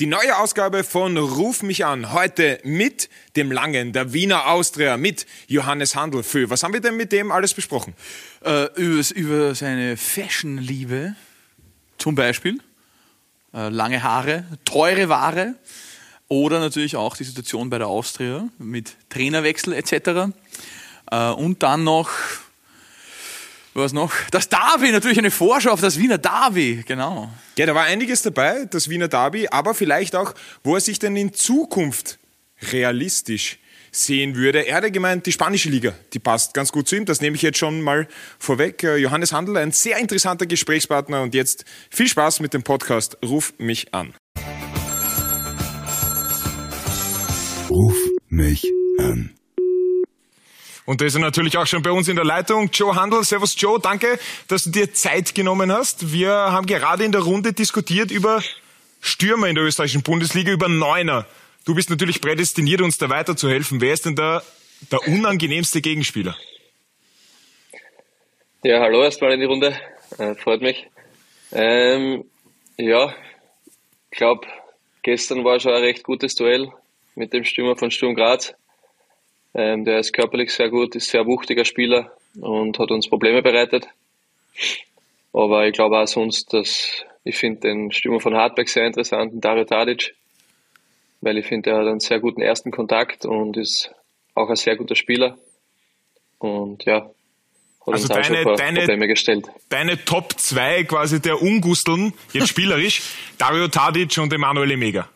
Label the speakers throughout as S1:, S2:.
S1: Die neue Ausgabe von Ruf mich an, heute mit dem Langen, der Wiener Austria, mit Johannes Handelfö. Was haben wir denn mit dem alles besprochen?
S2: Äh, über, über seine Fashion-Liebe, zum Beispiel. Äh, lange Haare, teure Ware. Oder natürlich auch die Situation bei der Austria mit Trainerwechsel etc. Äh, und dann noch was noch? Das Derby, natürlich eine Vorschau auf das Wiener Derby, genau.
S1: Ja, da war einiges dabei, das Wiener Derby, aber vielleicht auch, wo er sich denn in Zukunft realistisch sehen würde. Er hat gemeint, die spanische Liga, die passt ganz gut zu ihm. Das nehme ich jetzt schon mal vorweg. Äh, Johannes Handel, ein sehr interessanter Gesprächspartner. Und jetzt viel Spaß mit dem Podcast. Ruf mich an.
S3: Ruf mich an.
S1: Und da ist er natürlich auch schon bei uns in der Leitung. Joe Handel. Servus Joe, danke, dass du dir Zeit genommen hast. Wir haben gerade in der Runde diskutiert über Stürmer in der österreichischen Bundesliga, über Neuner. Du bist natürlich prädestiniert, uns da weiterzuhelfen. Wer ist denn da der unangenehmste Gegenspieler?
S4: Ja, hallo erstmal in die Runde. Äh, freut mich. Ähm, ja, ich glaube, gestern war schon ein recht gutes Duell mit dem Stürmer von Sturm Graz. Ähm, der ist körperlich sehr gut, ist sehr wuchtiger Spieler und hat uns Probleme bereitet. Aber ich glaube auch sonst, dass ich finde den Stürmer von Hartberg sehr interessant, Dario Tadic, weil ich finde, er hat einen sehr guten ersten Kontakt und ist auch ein sehr guter Spieler. Und ja, hat
S1: also deine, deine,
S4: Probleme gestellt.
S1: deine Top 2 quasi der Ungusteln, jetzt spielerisch, Dario Tadic und Emanuel Emega.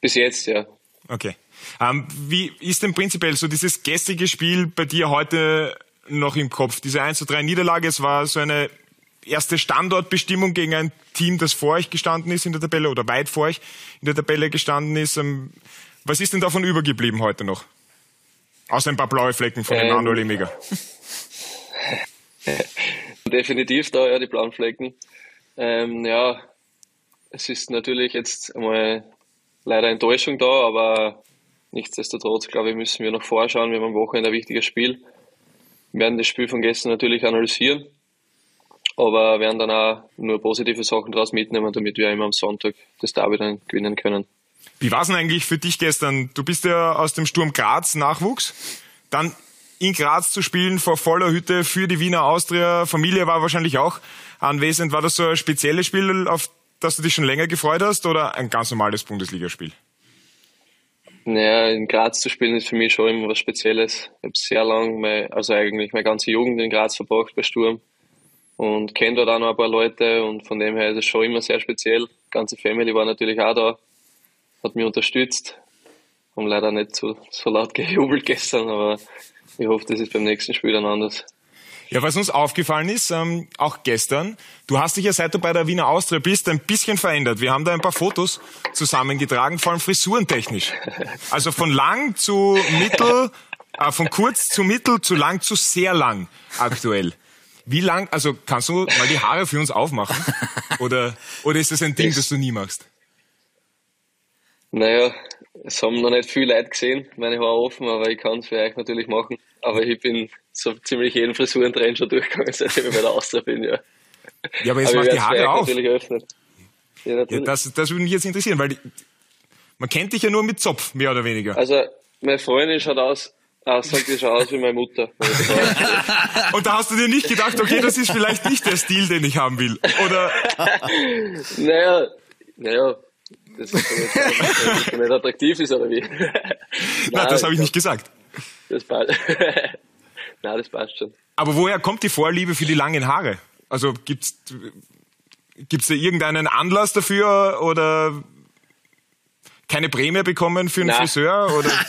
S4: Bis jetzt, ja.
S1: Okay. Ähm, wie ist denn prinzipiell so dieses gestrige Spiel bei dir heute noch im Kopf? Diese 1 zu 3 Niederlage, es war so eine erste Standortbestimmung gegen ein Team, das vor euch gestanden ist in der Tabelle oder weit vor euch in der Tabelle gestanden ist. Ähm, was ist denn davon übergeblieben heute noch? Außer ein paar blaue Flecken von
S4: Ähm,
S1: Emanuel Emega.
S4: Definitiv da, ja, die blauen Flecken. Ähm, ja, es ist natürlich jetzt einmal leider Enttäuschung da, aber nichtsdestotrotz, glaube ich, müssen wir noch vorschauen. Wir haben am Wochenende ein wichtiges Spiel. Wir werden das Spiel von gestern natürlich analysieren, aber werden dann auch nur positive Sachen daraus mitnehmen, damit wir immer am Sonntag das Derby dann gewinnen können.
S1: Wie war es denn eigentlich für dich gestern? Du bist ja aus dem Sturm Graz Nachwuchs. Dann in Graz zu spielen vor voller Hütte für die Wiener Austria. Familie war wahrscheinlich auch anwesend. War das so ein spezielles Spiel, auf das du dich schon länger gefreut hast oder ein ganz normales Bundesligaspiel?
S4: Naja, in Graz zu spielen ist für mich schon immer was Spezielles. Ich habe sehr lang, mein, also eigentlich meine ganze Jugend in Graz verbracht bei Sturm und kenne dort auch noch ein paar Leute und von dem her ist es schon immer sehr speziell. Die ganze Family war natürlich auch da, hat mich unterstützt. Haben leider nicht so, so laut gejubelt gestern, aber ich hoffe, das ist beim nächsten Spiel dann anders.
S1: Ja, was uns aufgefallen ist, ähm, auch gestern, du hast dich ja seit du bei der Wiener Austria bist, ein bisschen verändert. Wir haben da ein paar Fotos zusammengetragen, vor allem frisurentechnisch. Also von lang zu mittel, äh, von kurz zu mittel, zu lang zu sehr lang aktuell. Wie lang, also kannst du mal die Haare für uns aufmachen? Oder, oder ist das ein Ding, das du nie machst?
S4: Naja, es haben noch nicht viele Leute gesehen, meine Haare offen, aber ich kann es für euch natürlich machen. Aber ich bin so ziemlich jeden Frisurentrend schon durchgegangen, seitdem ich bei der Austria bin, ja.
S1: Ja, aber jetzt
S4: Aber
S1: mach
S4: ich
S1: die Haare auf.
S4: natürlich öffnen. Ja,
S1: Ja,
S4: natürlich.
S1: das, das würde mich jetzt interessieren, weil die, man kennt dich ja nur mit Zopf, mehr oder weniger.
S4: Also, meine Freundin schaut aus, ah, sagt, die schaut aus wie meine Mutter.
S1: Und da hast du dir nicht gedacht, okay, das ist vielleicht nicht der Stil, den ich haben will. Oder,
S4: naja, naja, das ist das nicht attraktiv ist, oder wie?
S1: na, das habe ich nicht gesagt.
S4: Das passt. Nein, das passt schon.
S1: Aber woher kommt die Vorliebe für die langen Haare? Also gibt's gibt's da irgendeinen Anlass dafür oder keine Prämie bekommen für einen
S4: Na.
S1: Friseur oder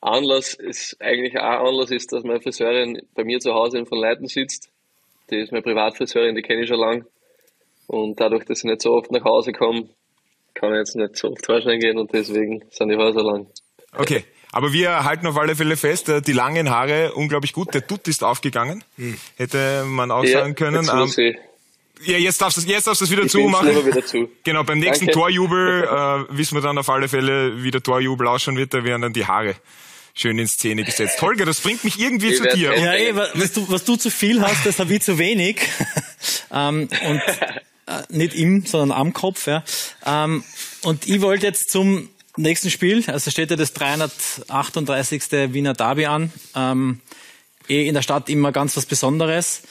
S4: Anlass ist eigentlich auch Anlass ist, dass meine Friseurin bei mir zu Hause in von Leiten sitzt. Die ist meine Privatfriseurin, die kenne ich schon lang. Und dadurch, dass ich nicht so oft nach Hause komme, kann ich jetzt nicht so oft Haarschneiden gehen und deswegen sind die Haare so lang.
S1: Okay, aber wir halten auf alle Fälle fest, äh, die langen Haare unglaublich gut. Der Dutt ist aufgegangen. Hätte man auch sagen können.
S4: Jetzt muss
S1: Ähm,
S4: ich,
S1: ja, jetzt darfst du jetzt darfst du es wieder
S4: ich
S1: zumachen.
S4: immer wieder zu.
S1: Genau, beim nächsten
S4: Danke.
S1: Torjubel äh, wissen wir dann auf alle Fälle, wie der Torjubel ausschauen wird. Da werden dann die Haare schön in Szene gesetzt. Holger, das bringt mich irgendwie
S4: Ich
S1: zu dir.
S5: Ja, eh, wa- was du, was du zu viel hast, das habe ich zu wenig. ähm, und äh, nicht im, sondern am Kopf. Ja. Ähm, und ich wollte jetzt zum nächsten Spiel, also steht ja das 338. Wiener Derby an, ähm, eh in der Stadt immer ganz was Besonderes.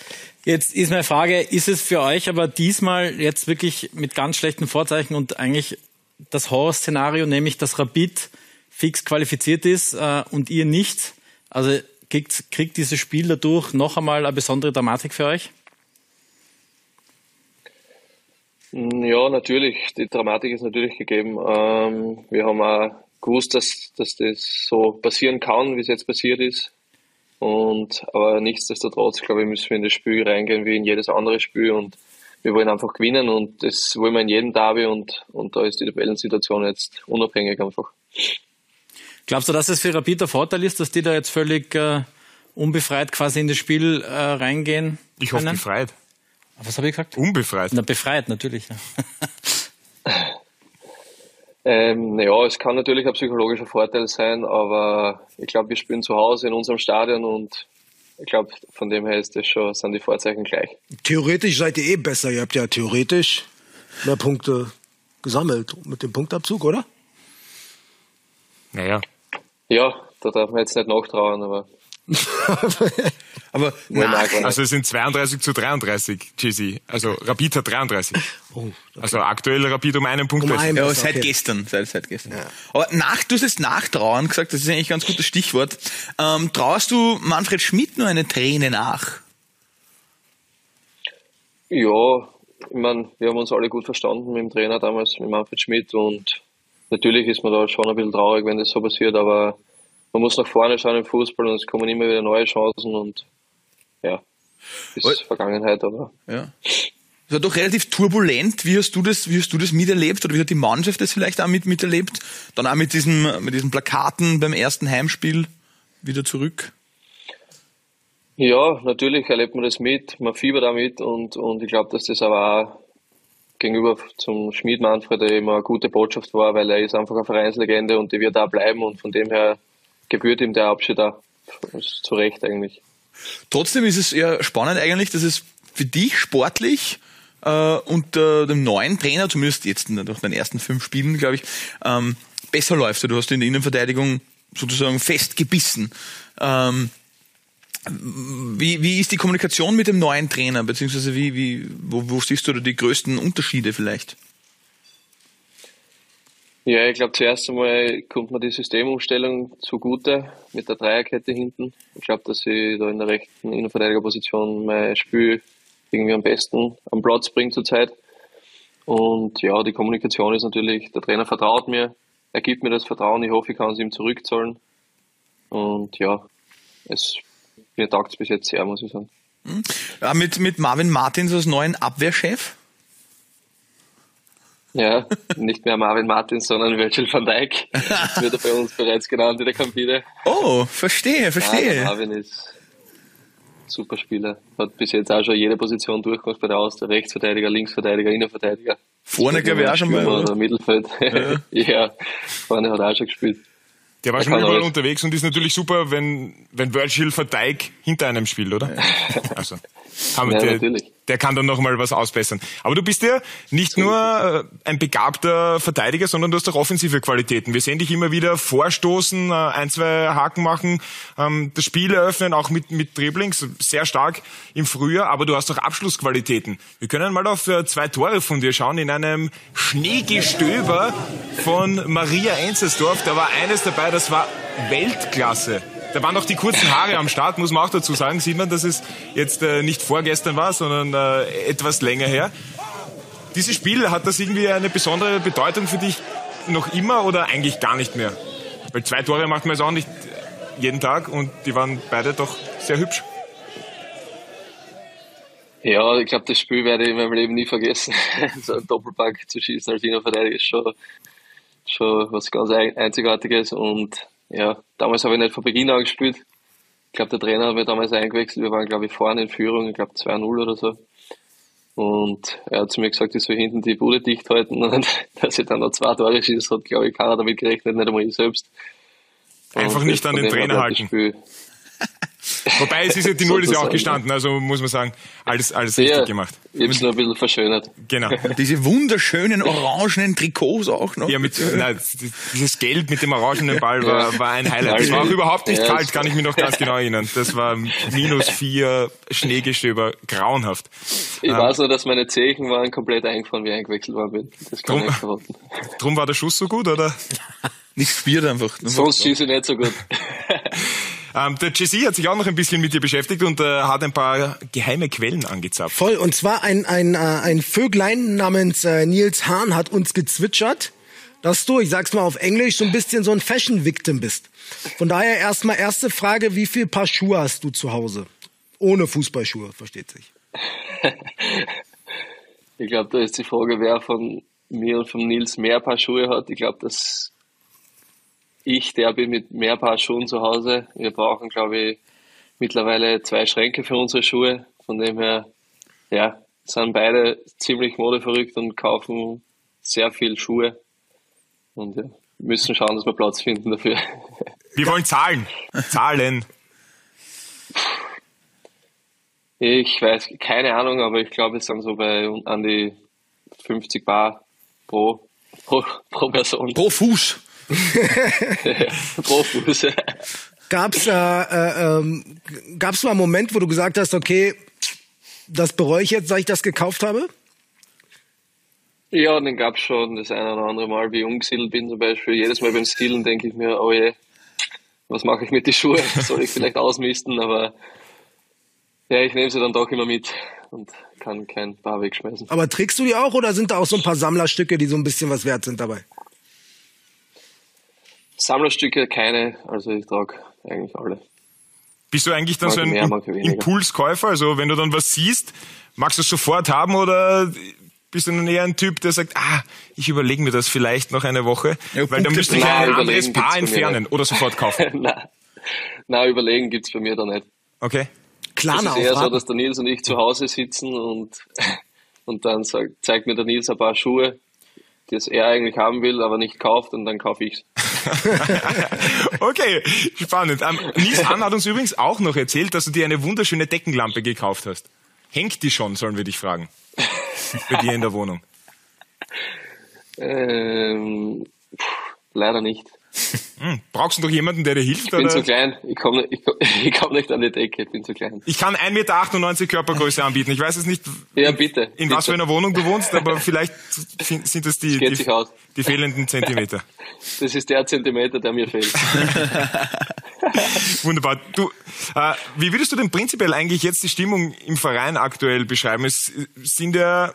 S5: Jetzt ist meine Frage, ist es für euch aber diesmal jetzt wirklich mit ganz schlechten Vorzeichen und eigentlich das Horrorszenario, nämlich dass Rapid fix qualifiziert ist äh, und ihr nicht? Also kriegt, kriegt dieses Spiel dadurch noch einmal eine besondere Dramatik für euch?
S4: Ja, natürlich. Die Dramatik ist natürlich gegeben. Ähm, wir haben auch gewusst, dass, dass das so passieren kann, wie es jetzt passiert ist. Und, aber nichtsdestotrotz, glaube ich, müssen wir in das Spiel reingehen wie in jedes andere Spiel und wir wollen einfach gewinnen und das wollen wir in jedem Derby und, und da ist die Tabellensituation jetzt unabhängig einfach.
S5: Glaubst du, dass es für Rapid der Vorteil ist, dass die da jetzt völlig äh, unbefreit quasi in das Spiel äh, reingehen?
S1: Ich hoffe befreit.
S5: Was habe ich gesagt?
S1: Unbefreit.
S5: Na, befreit, natürlich.
S4: ähm, naja, es kann natürlich ein psychologischer Vorteil sein, aber ich glaube, wir spielen zu Hause in unserem Stadion und ich glaube, von dem her ist das schon, sind die Vorzeichen gleich.
S6: Theoretisch seid ihr eh besser. Ihr habt ja theoretisch mehr Punkte gesammelt mit dem Punktabzug, oder?
S1: Naja.
S4: Ja, da darf man jetzt nicht nachtrauen, aber
S2: Aber
S1: also es sind 32 zu 33, GC. Also Rapid hat 33. Oh, okay. Also aktuell Rapid um einen Punkt.
S2: Um einen ja, seit okay. gestern. Seit, seit gestern. Ja. Aber nach, du hast jetzt Nachtrauern gesagt, das ist eigentlich ein ganz gutes Stichwort. Ähm, trauerst du Manfred Schmidt nur eine Träne nach?
S4: Ja, ich meine, wir haben uns alle gut verstanden mit dem Trainer damals, mit Manfred Schmidt und natürlich ist man da schon ein bisschen traurig, wenn das so passiert, aber man muss nach vorne schauen im Fußball und es kommen immer wieder neue Chancen und ist Weil, Vergangenheit, aber.
S2: Ja. Das war doch relativ turbulent. Wie hast du das, wie hast du das miterlebt oder wie hat die Mannschaft das vielleicht auch mit, miterlebt? Dann auch mit diesen, mit diesen Plakaten beim ersten Heimspiel wieder zurück?
S4: Ja, natürlich erlebt man das mit, man fiebert damit und, und ich glaube, dass das aber auch gegenüber zum Schmied Manfred immer eine gute Botschaft war, weil er ist einfach eine Vereinslegende und die wird da bleiben und von dem her gebührt ihm der Abschied da. Zu Recht eigentlich.
S2: Trotzdem ist es ja spannend eigentlich, dass es für dich sportlich äh, unter dem neuen Trainer, zumindest jetzt nach den ersten fünf Spielen, glaube ich, ähm, besser läuft. Du hast in der Innenverteidigung sozusagen festgebissen. Ähm, wie, wie ist die Kommunikation mit dem neuen Trainer, beziehungsweise wie, wie, wo, wo siehst du da die größten Unterschiede vielleicht?
S4: Ja, ich glaube, zuerst einmal kommt mir die Systemumstellung zugute mit der Dreierkette hinten. Ich glaube, dass ich da in der rechten Innenverteidigerposition mein Spiel irgendwie am besten am Platz bringe zurzeit. Und ja, die Kommunikation ist natürlich, der Trainer vertraut mir, er gibt mir das Vertrauen, ich hoffe, ich kann es ihm zurückzahlen. Und ja, es, mir taugt es bis jetzt sehr, muss ich sagen.
S2: Ja, mit, mit Marvin Martins als neuen Abwehrchef?
S4: Ja, nicht mehr Marvin Martins, sondern Virgil van Dijk. Das wird er bei uns bereits genannt in der Kabine.
S2: Oh, verstehe, verstehe.
S4: Ja, Marvin ist super Spieler. Hat bis jetzt auch schon jede Position durchgemacht bei der Austria. Rechtsverteidiger, Linksverteidiger, Innenverteidiger.
S2: Vorne glaube ich auch schon mal.
S4: Oder Mittelfeld. Ja. ja, vorne hat er auch schon gespielt.
S1: Der war schon überall alles. unterwegs und ist natürlich super, wenn, wenn Virgil van Dijk hinter einem spielt, oder? Also, haben ja, der, natürlich der kann dann nochmal was ausbessern. Aber du bist ja nicht nur äh, ein begabter Verteidiger, sondern du hast auch offensive Qualitäten. Wir sehen dich immer wieder vorstoßen, äh, ein, zwei Haken machen, ähm, das Spiel eröffnen, auch mit, mit Dribblings, sehr stark im Frühjahr, aber du hast auch Abschlussqualitäten. Wir können mal auf äh, zwei Tore von dir schauen in einem Schneegestöber von Maria Enzersdorf. Da war eines dabei, das war Weltklasse. Da waren noch die kurzen Haare am Start, muss man auch dazu sagen. Sieht man, dass es jetzt äh, nicht vorgestern war, sondern äh, etwas länger her. Dieses Spiel, hat das irgendwie eine besondere Bedeutung für dich noch immer oder eigentlich gar nicht mehr? Weil zwei Tore macht man jetzt auch nicht jeden Tag und die waren beide doch sehr hübsch.
S4: Ja, ich glaube, das Spiel werde ich in meinem Leben nie vergessen. so ein Doppelpack zu schießen als Innenverteidiger ist schon, schon was ganz Einzigartiges und ja, damals habe ich nicht von Beginn an gespielt. Ich glaube, der Trainer hat mich damals eingewechselt. Wir waren, glaube ich, vorne in Führung, ich glaube 2-0 oder so. Und er hat zu mir gesagt, ich soll hinten die Bude dicht halten und dass ich dann noch zwei Tore schießt, hat, glaube ich, keiner damit gerechnet, nicht einmal ich selbst.
S1: Einfach und nicht an den Trainer halten. Wobei es ist ja die Null ist ja auch gestanden, also muss man sagen, alles, alles
S4: Ja,
S1: richtig gemacht.
S4: Ich hab's nur ein bisschen verschönert.
S1: Genau.
S2: Diese wunderschönen orangenen Trikots auch noch.
S1: Ja, mit, nein, dieses Gelb mit dem orangenen Ball war, war ein Highlight. Es war auch überhaupt nicht
S4: Ja,
S1: kalt, kann ich mich noch ganz genau erinnern. Das war minus vier Schneegestöber, grauenhaft.
S4: Ich weiß nur, dass meine Zehen waren komplett eingefahren, wie ich eingewechselt worden bin. Das kann ich
S1: Drum-
S4: nicht verraten.
S1: Drum war der Schuss so gut, oder?
S2: Nicht gespielt einfach.
S4: Sonst schieße ich nicht so gut.
S1: Ähm, der Jesse hat sich auch noch ein bisschen mit dir beschäftigt und äh, hat ein paar geheime Quellen angezapft.
S6: Voll. Und zwar ein, ein, äh, ein Vöglein namens äh, Nils Hahn hat uns gezwitschert, dass du, ich sag's mal auf Englisch, so ein bisschen so ein Fashion-Victim bist. Von daher erstmal erste Frage, wie viel Paar Schuhe hast du zu Hause? Ohne Fußballschuhe, versteht sich.
S4: Ich glaube, da ist die Frage, wer von mir und von Nils mehr Paar Schuhe hat. Ich glaube, dass ich der bin mit mehr Paar Schuhen zu Hause. Wir brauchen, glaube ich, mittlerweile zwei Schränke für unsere Schuhe. Von dem her, ja, sind beide ziemlich modeverrückt und kaufen sehr viel Schuhe. Und ja, müssen schauen, dass wir Platz finden dafür.
S1: Wir wollen Zahlen. Zahlen.
S4: Ich weiß, keine Ahnung, aber ich glaube, es sind so bei an die 50 Bar pro, pro, pro Person,
S2: Pro Fuß.
S4: pro Fuß.
S6: Gab's, äh, äh, ähm, gab's mal einen Moment, wo du gesagt hast, okay, das bereue ich jetzt, seit ich das gekauft habe?
S4: Ja, den gab's schon das eine oder andere Mal, wie ich umgesiedelt bin zum Beispiel. Jedes Mal beim Stilen denke ich mir, oh je, was mache ich mit den Schuhen? Soll ich vielleicht ausmisten? Aber ja, ich nehme sie dann doch immer mit und kann kein Paar wegschmeißen.
S6: Aber trägst du die auch oder sind da auch so ein paar Sammlerstücke, die so ein bisschen was wert sind dabei?
S4: Sammlerstücke keine, also ich trage eigentlich alle.
S1: Bist du eigentlich dann so ein
S4: mehr.
S1: Impulskäufer? Also wenn du dann was siehst, magst du es sofort haben oder bist du dann eher ein Typ, der sagt, ah, ich überlege mir das vielleicht noch eine Woche,
S2: Ja,
S1: weil dann müsste ich ein anderes Paar entfernen oder sofort kaufen.
S4: na, na, überlegen gibt's bei mir da nicht.
S1: Okay?
S4: Es
S6: Klarna
S4: ist eher so, dass der Nils und ich zu Hause sitzen und, und dann sagt, zeigt mir der Nils ein paar Schuhe, die es er eigentlich haben will, aber nicht kauft und dann kaufe ich's.
S1: Okay, spannend. Ähm, Nils hat uns übrigens auch noch erzählt, dass du dir eine wunderschöne Deckenlampe gekauft hast. Hängt die schon, sollen wir dich fragen? Bei dir in der Wohnung.
S4: Ähm, pff, leider nicht.
S1: Hm, brauchst du doch jemanden, der dir hilft?
S4: Ich bin
S1: oder?
S4: zu klein. Ich komme ich ich komm nicht an die Decke. Ich bin zu klein.
S1: Ich kann 1,98 Meter Körpergröße anbieten. Ich weiß jetzt nicht,
S4: Ja, bitte.
S1: in
S4: bitte.
S1: was für einer Wohnung du wohnst, aber vielleicht sind das die,
S4: geht
S1: die, die fehlenden Zentimeter.
S4: Das ist der Zentimeter, der mir fehlt.
S1: Wunderbar. Du, äh, wie würdest du denn prinzipiell eigentlich jetzt die Stimmung im Verein aktuell beschreiben? Es sind ja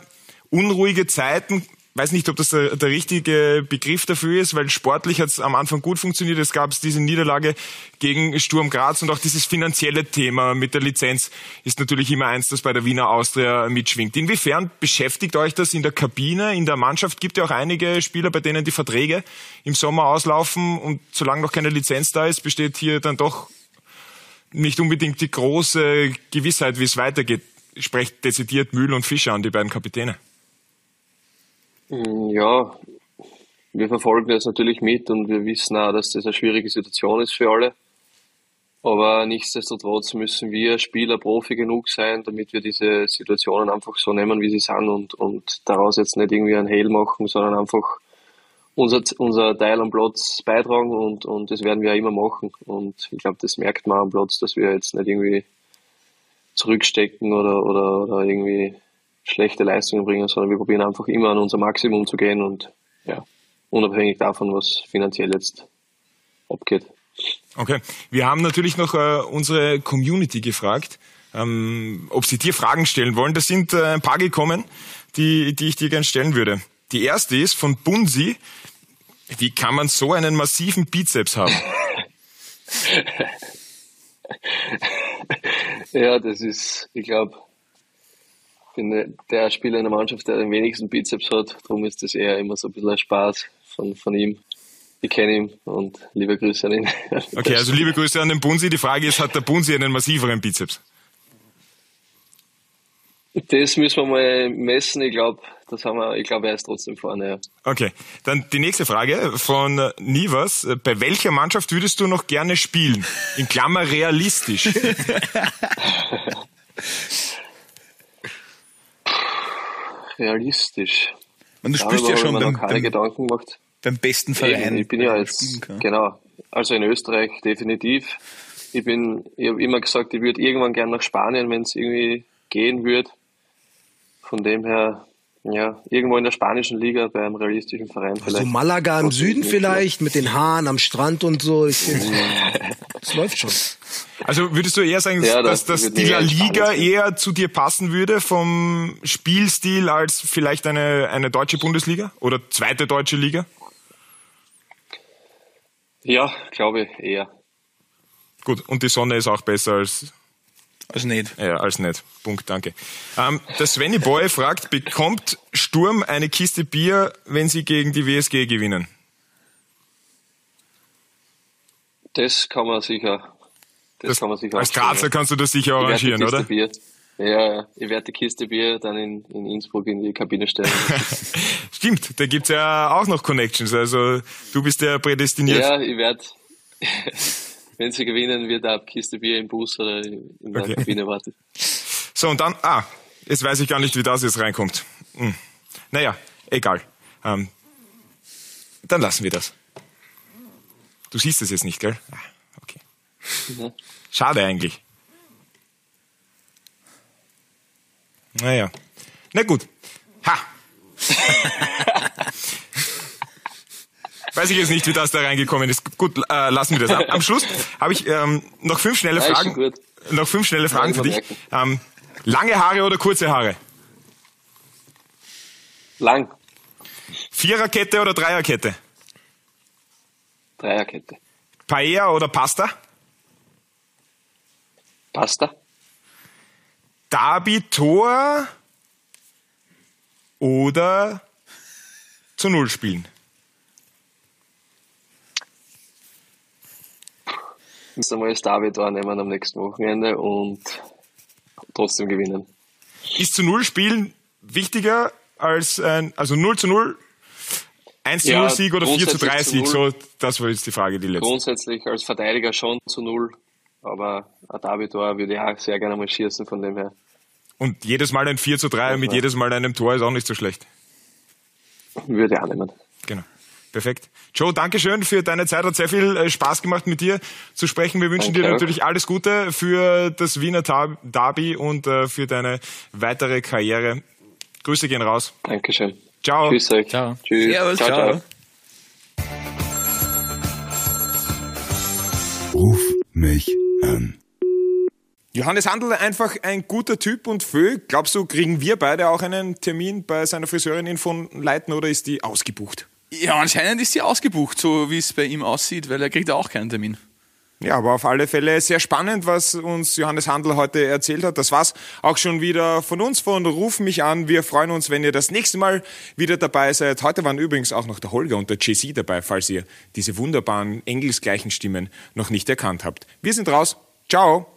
S1: unruhige Zeiten. Weiß nicht, ob das der, der richtige Begriff dafür ist, weil sportlich hat es am Anfang gut funktioniert. Es gab diese Niederlage gegen Sturm Graz und auch dieses finanzielle Thema mit der Lizenz ist natürlich immer eins, das bei der Wiener Austria mitschwingt. Inwiefern beschäftigt euch das in der Kabine, in der Mannschaft? Gibt ja auch einige Spieler, bei denen die Verträge im Sommer auslaufen und solange noch keine Lizenz da ist, besteht hier dann doch nicht unbedingt die große Gewissheit, wie es weitergeht. Sprecht dezidiert Mühl und Fischer an, die beiden Kapitäne.
S4: Mm, Ja, wir verfolgen das natürlich mit und wir wissen auch, dass das eine schwierige Situation ist für alle. Aber nichtsdestotrotz müssen wir Spieler Profi genug sein, damit wir diese Situationen einfach so nehmen, wie sie sind und, und daraus jetzt nicht irgendwie ein Hehl machen, sondern einfach unser, unser Teil am Platz beitragen und, und das werden wir auch immer machen. Und ich glaube, das merkt man am Platz, dass wir jetzt nicht irgendwie zurückstecken oder, oder, oder irgendwie schlechte Leistungen bringen, sondern wir probieren einfach immer an unser Maximum zu gehen und ja, unabhängig davon, was finanziell jetzt abgeht.
S1: Okay. Wir haben natürlich noch äh, unsere Community gefragt, ähm, ob sie dir Fragen stellen wollen. Da sind äh, ein paar gekommen, die, die ich dir gerne stellen würde. Die erste ist von Bunsi. Wie kann man so einen massiven Bizeps haben?
S4: Ja, das ist, ich glaube, bin der Spieler in der Mannschaft, der den wenigsten Bizeps hat. Darum ist das eher immer so ein bisschen ein Spaß von, von ihm. Ich kenne ihn und liebe Grüße an ihn.
S1: Okay, also liebe Grüße an den Bunsi. Die Frage ist, hat der Bunsi einen massiveren Bizeps?
S4: Das müssen wir mal messen. Ich glaube, das haben wir, ich glaube, er ist trotzdem vorne. Ja.
S1: Okay, dann die nächste Frage von äh, Nivas. Äh, Bei welcher Mannschaft würdest du noch gerne spielen? In Klammer realistisch.
S4: Realistisch.
S2: Und du
S4: Darüber
S2: spielst ja schon beim,
S4: keine
S2: beim,
S4: Gedanken gemacht.
S2: beim besten Verein.
S4: Eben, ich bin ja
S2: man
S4: jetzt, genau, also in Österreich definitiv. Ich bin, ich habe immer gesagt, ich würde irgendwann gerne nach Spanien, wenn es irgendwie gehen würde. Von dem her, ja, irgendwo in der spanischen Liga bei einem realistischen Verein vielleicht.
S6: So Malaga im Süden vielleicht, mit den Haaren am Strand und so. Ich, das läuft schon.
S1: Also würdest du eher sagen,
S4: Ja,
S1: dass,
S4: das
S1: dass
S4: wird
S1: die La Liga eher zu dir passen würde vom Spielstil als vielleicht eine, eine deutsche Bundesliga oder zweite deutsche Liga?
S4: Ja, glaube ich, eher.
S1: Gut, und die Sonne ist auch besser als,
S2: Also nicht.
S1: äh, als nicht. Punkt, danke. Ähm, der Svenny Boy fragt, bekommt Sturm eine Kiste Bier, wenn sie gegen die WSG gewinnen?
S4: Das kann man sicher, das, kann man sicher
S1: Als
S4: aufstellen,
S1: Grazer kannst du das sicher arrangieren, oder?
S4: Bier, ja, ja, ich werde die Kiste Bier dann in, in Innsbruck in die Kabine stellen.
S1: Stimmt, da gibt's ja auch noch Connections. Also du bist ja prädestiniert.
S4: ja, ich werde, wenn sie gewinnen, wird ab Kiste Bier im Bus oder in der
S1: Okay.
S4: Kabine warten.
S1: So, und dann, ah, jetzt weiß ich gar nicht, wie das jetzt reinkommt. Hm. Naja, egal. Ähm, dann lassen wir das. Du siehst es jetzt nicht, gell?
S4: Ja.
S1: Schade eigentlich. Naja. Na gut. Ha! Weiß ich jetzt nicht, wie das da reingekommen ist. Gut, äh, lassen wir das. Am, am Schluss habe ich ähm, noch fünf schnelle
S4: Ja,
S1: Fragen. Noch fünf schnelle Fragen für
S4: ich
S1: dich. Ähm, lange Haare oder kurze Haare?
S4: Lang,
S1: Viererkette oder Dreierkette?
S4: Dreierkette.
S1: Paella oder Pasta?
S4: Pasta,
S1: Derby Tor oder zu Null spielen?
S4: müssen wir mal das David nehmen am nächsten Wochenende und trotzdem gewinnen.
S1: Ist zu Null spielen wichtiger als ein, also 0 zu 0, 1 zu
S4: Ja,
S1: 0 Sieg oder 4 zu 3
S4: grundsätzlich
S1: Sieg? So, das war jetzt die Frage, die letzte.
S4: Grundsätzlich als Verteidiger schon zu null, aber ein David-Tor würde ich auch sehr gerne mal schießen, von dem her
S1: Und jedes Mal ein 4 zu 3 mit
S4: Ja.
S1: jedes Mal einem Tor ist auch nicht so schlecht.
S4: würde ich auch nehmen.
S1: Genau. Perfekt. Joe, Dankeschön für deine Zeit. Hat sehr viel äh, Spaß gemacht, mit dir zu sprechen. Wir wünschen
S4: Danke
S1: dir natürlich alles Gute für das Wiener Derby und äh, für deine weitere Karriere. Grüße gehen raus.
S4: Dankeschön.
S1: Ciao.
S4: Tschüss euch.
S5: Ciao.
S4: Tschüss.
S2: Servus,
S4: ciao.
S2: ciao.
S4: ciao.
S3: Ruf mich an.
S1: Johannes Handel, einfach ein guter Typ und Fö. Glaubst du, kriegen wir beide auch einen Termin bei seiner Friseurin in von Leiten oder ist die ausgebucht?
S2: Ja, anscheinend ist sie ausgebucht, so wie es bei ihm aussieht, weil er kriegt ja auch keinen Termin.
S1: Ja, aber auf alle Fälle sehr spannend, was uns Johannes Handel heute erzählt hat. Das war's auch schon wieder von uns, von Ruf mich an. Wir freuen uns, wenn ihr das nächste Mal wieder dabei seid. Heute waren übrigens auch noch der Holger und der JC dabei, falls ihr diese wunderbaren engelsgleichen Stimmen noch nicht erkannt habt. Wir sind raus. Ciao.